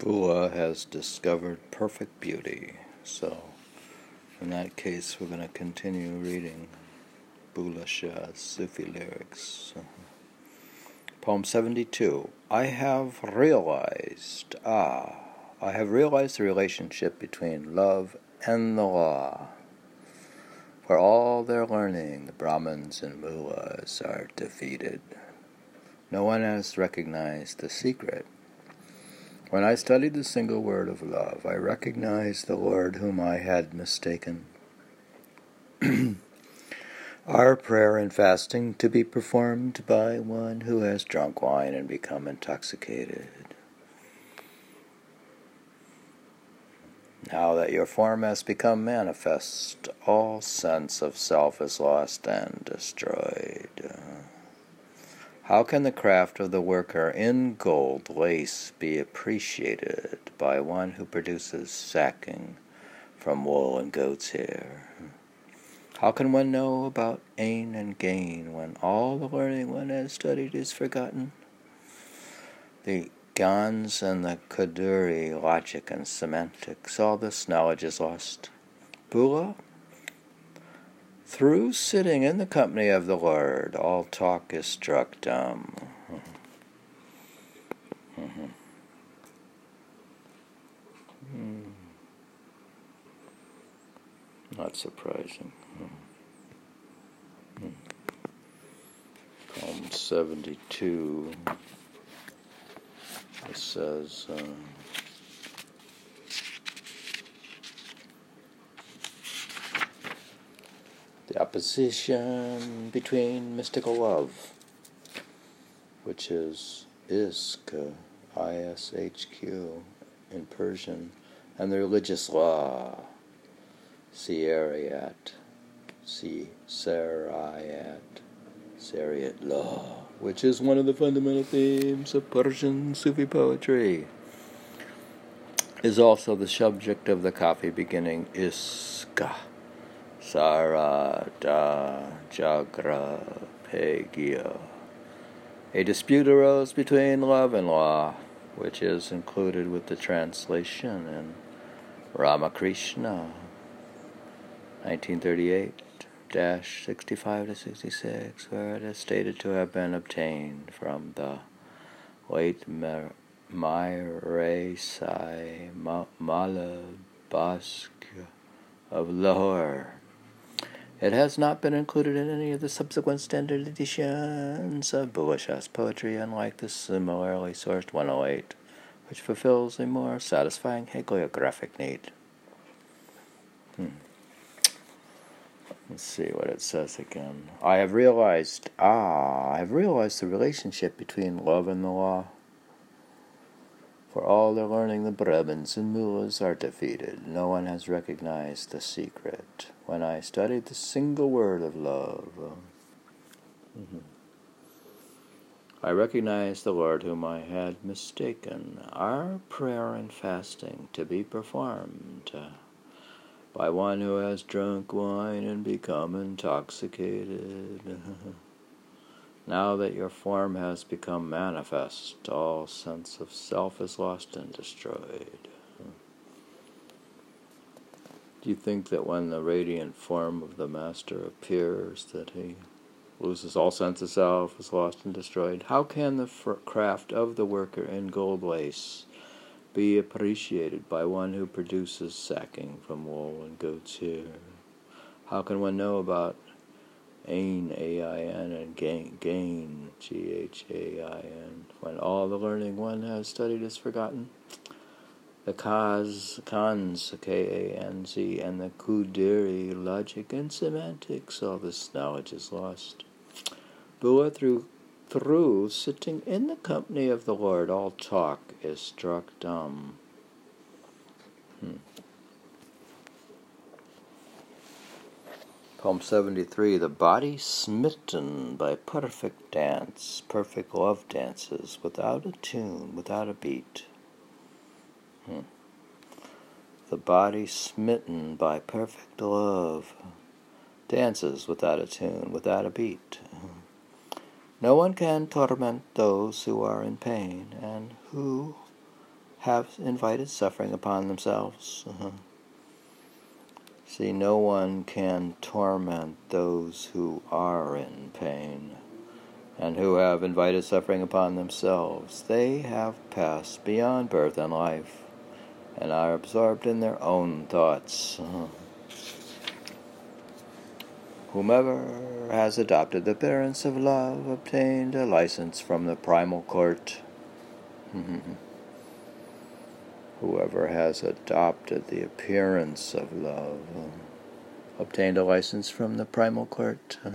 Bullha has discovered perfect beauty. So, in that case, we're going to continue reading Shah's Sufi lyrics. Poem 72 I have realized, ah, I have realized the relationship between love and the law. For all their learning, the Brahmins and mullahs are defeated. No one has recognized the secret when I studied the single word of love, I recognized the Lord whom I had mistaken. Our prayer and fasting to be performed by one who has drunk wine and become intoxicated. Now that your form has become manifest, all sense of self is lost and destroyed. How can the craft of the worker in gold lace be appreciated by one who produces sacking from wool and goat's hair? How can one know about ain and gain when all the learning one has studied is forgotten? The Kanz and the Kaduri, logic and semantics, all this knowledge is lost. Bullhe through sitting in the company of the Lord, all talk is struck dumb. Mm-hmm. Mm. Not surprising. Mm. Psalm 72. It says. Uh, the opposition between mystical love, which is ishq, I-S-H-Q in Persian, and the religious law, Sierayat, Serayat, Sariyat law, which is one of the fundamental themes of Persian Sufi poetry, is also the subject of the Kafi beginning Iska. Sarada Jagra Pegya. A dispute arose between love and law, which is included with the translation in Ramakrishna, 1938 65 to 66, where it is stated to have been obtained from the late Sai Malabask of Lahore. It has not been included in any of the subsequent standard editions of Bullhe poetry, unlike the similarly sourced 108, which fulfills a more satisfying hagiographic need. Hmm. Let's see what it says again. I have realized, ah, I have realized the relationship between love and the law. For all their learning, the Brahmins and mullahs are defeated. No one has recognized the secret. When I studied the single word of love, mm-hmm. I recognized the Lord whom I had mistaken. Our prayer and fasting to be performed by one who has drunk wine and become intoxicated. Now that your form has become manifest, all sense of self is lost and destroyed. Do you think that when the radiant form of the Master appears, that he loses all sense of self, is lost and destroyed? How can the craft of the worker in gold lace be appreciated by one who produces sacking from wool and goat's hair? How can one know about Ain, A-I-N, and gain, G-H-A-I-N. When all the learning one has studied is forgotten, the Kaz, Kanz, K-A-N-Z, and the Kudiri, logic and semantics, all this knowledge is lost. Bullhe through, through sitting in the company of the Lord, all talk is struck dumb. Hmm. Poem 73 The body smitten by perfect dance, perfect love dances, without a tune, without a beat. Hmm. The body smitten by perfect love dances without a tune, without a beat. No one can torment those who are in pain and who have invited suffering upon themselves. Uh-huh. See, no one can torment those who are in pain and who have invited suffering upon themselves. They have passed beyond birth and life and are absorbed in their own thoughts. Whomever has adopted the appearance of love obtained a license from the primal court. Whoever has adopted the appearance of love uh, obtained a license from the primal court. Uh,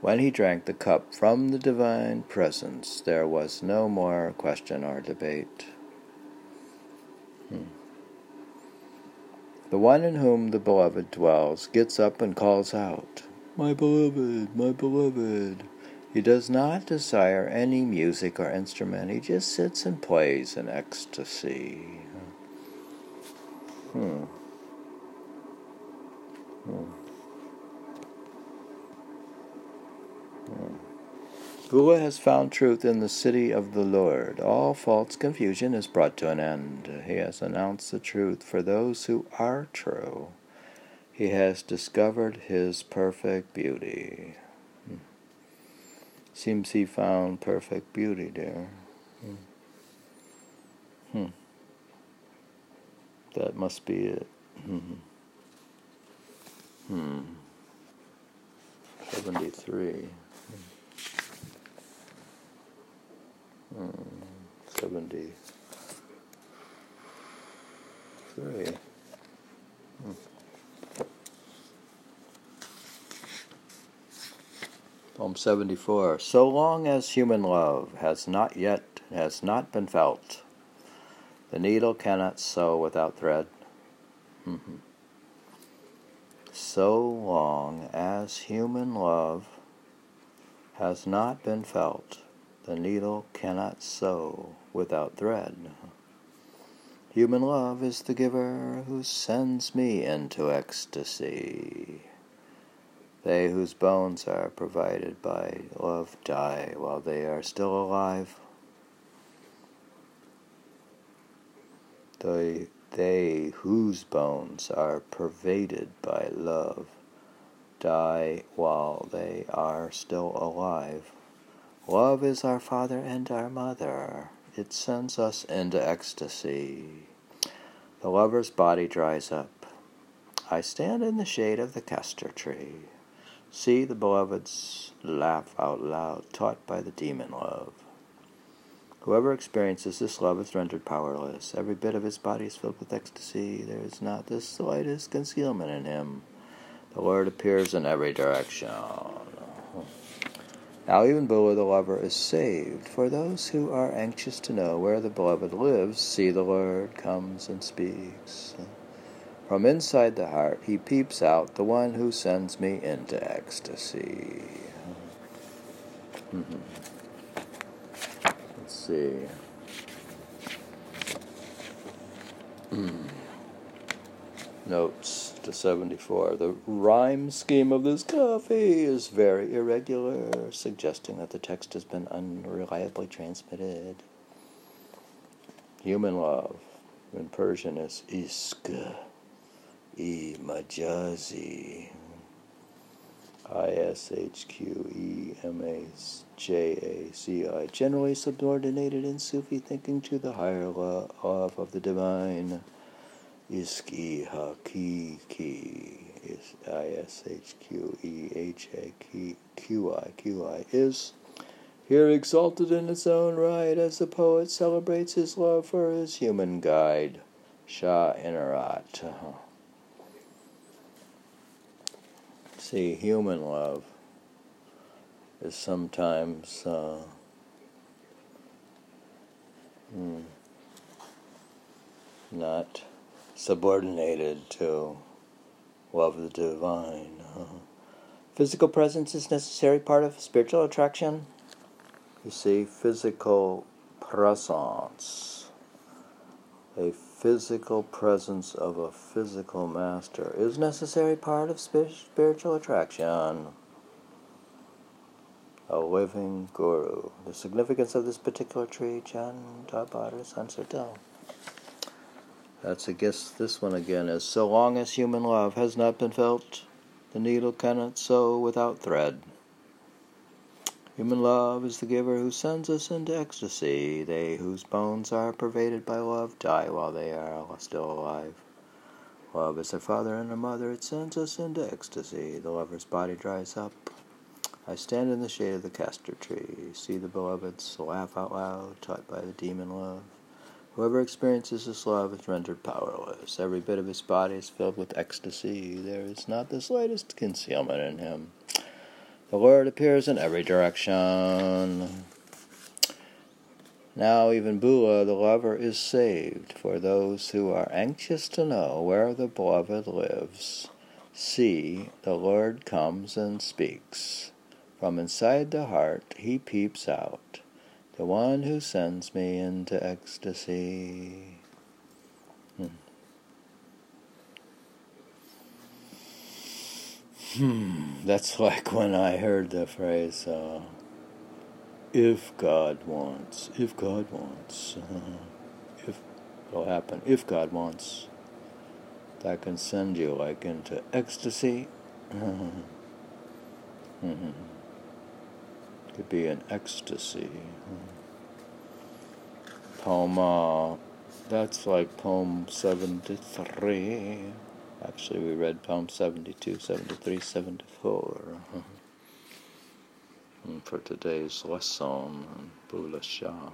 when he drank the cup from the divine presence, there was no more question or debate. Hmm. The one in whom the beloved dwells gets up and calls out, My beloved, my beloved. He does not desire any music or instrument, he just sits and plays in ecstasy. Hmm. Hmm. Bullha has found truth in the city of the Lord. All false confusion is brought to an end. He has announced the truth for those who are true. He has discovered his perfect beauty. Seems he found perfect beauty there. Hmm. hmm. That must be it. Hmm. hmm. 73. Hmm. hmm. 70. 74. So long as human love has not yet has not been felt, the needle cannot sew without thread. Mm-hmm. So long as human love has not been felt, the needle cannot sew without thread. Human love is the giver who sends me into ecstasy. They whose bones are provided by love die while they are still alive. They, they whose bones are pervaded by love die while they are still alive. Love is our father and our mother. It sends us into ecstasy. The lover's body dries up. I stand in the shade of the castor tree. See the beloveds laugh out loud, taught by the demon love. Whoever experiences this love is rendered powerless. Every bit of his body is filled with ecstasy. There is not the slightest concealment in him. The Lord appears in every direction. Now even Bullha the lover is saved. For those who are anxious to know where the beloved lives, see the Lord comes and speaks. From inside the heart he peeps out, the one who sends me into ecstasy. Mm-hmm. Let's see. Mm. Notes to 74. The rhyme scheme of this kafi is very irregular, suggesting that the text has been unreliably transmitted. Human love in Persian is ishq, e majazi, I S H Q E M A J A C I, generally subordinated in Sufi thinking to the higher love of the divine. Iski Hakiki is I S H Q E H A Q I Q I is here exalted in its own right as the poet celebrates his love for his human guide, Shah Inayat. See, human love is sometimes uh, hmm, not subordinated to love of the divine. Uh, physical presence is necessary part of spiritual attraction. You see, physical presence, a physical presence of a physical master, is necessary part of spiritual attraction. a living guru. The significance of this particular tree, Jan Tabar Sansertel. That's a guess. This one again is so long as human love has not been felt, the needle cannot sew without thread. Human love is the giver who sends us into ecstasy. They whose bones are pervaded by love die while they are still alive. Love is a father and a mother. It sends us into ecstasy. The lover's body dries up. I stand in the shade of the castor tree. See the beloveds laugh out loud, taught by the demon love. Whoever experiences this love is rendered powerless. Every bit of his body is filled with ecstasy. There is not the slightest concealment in him. The Lord appears in every direction. Now, even Bullha, the lover, is saved for those who are anxious to know where the beloved lives. See, the Lord comes and speaks. From inside the heart, he peeps out, the one who sends me into ecstasy. Hmm. Hmm, that's like when I heard the phrase, uh, if God wants, if God wants, uh, if it'll happen, if God wants, that can send you like into ecstasy. mm-hmm. Could be an ecstasy. Poem, uh, that's like poem 73. Actually, we read Psalm 72, 73, 74 hmm, for today's lesson, Bullhe Shah.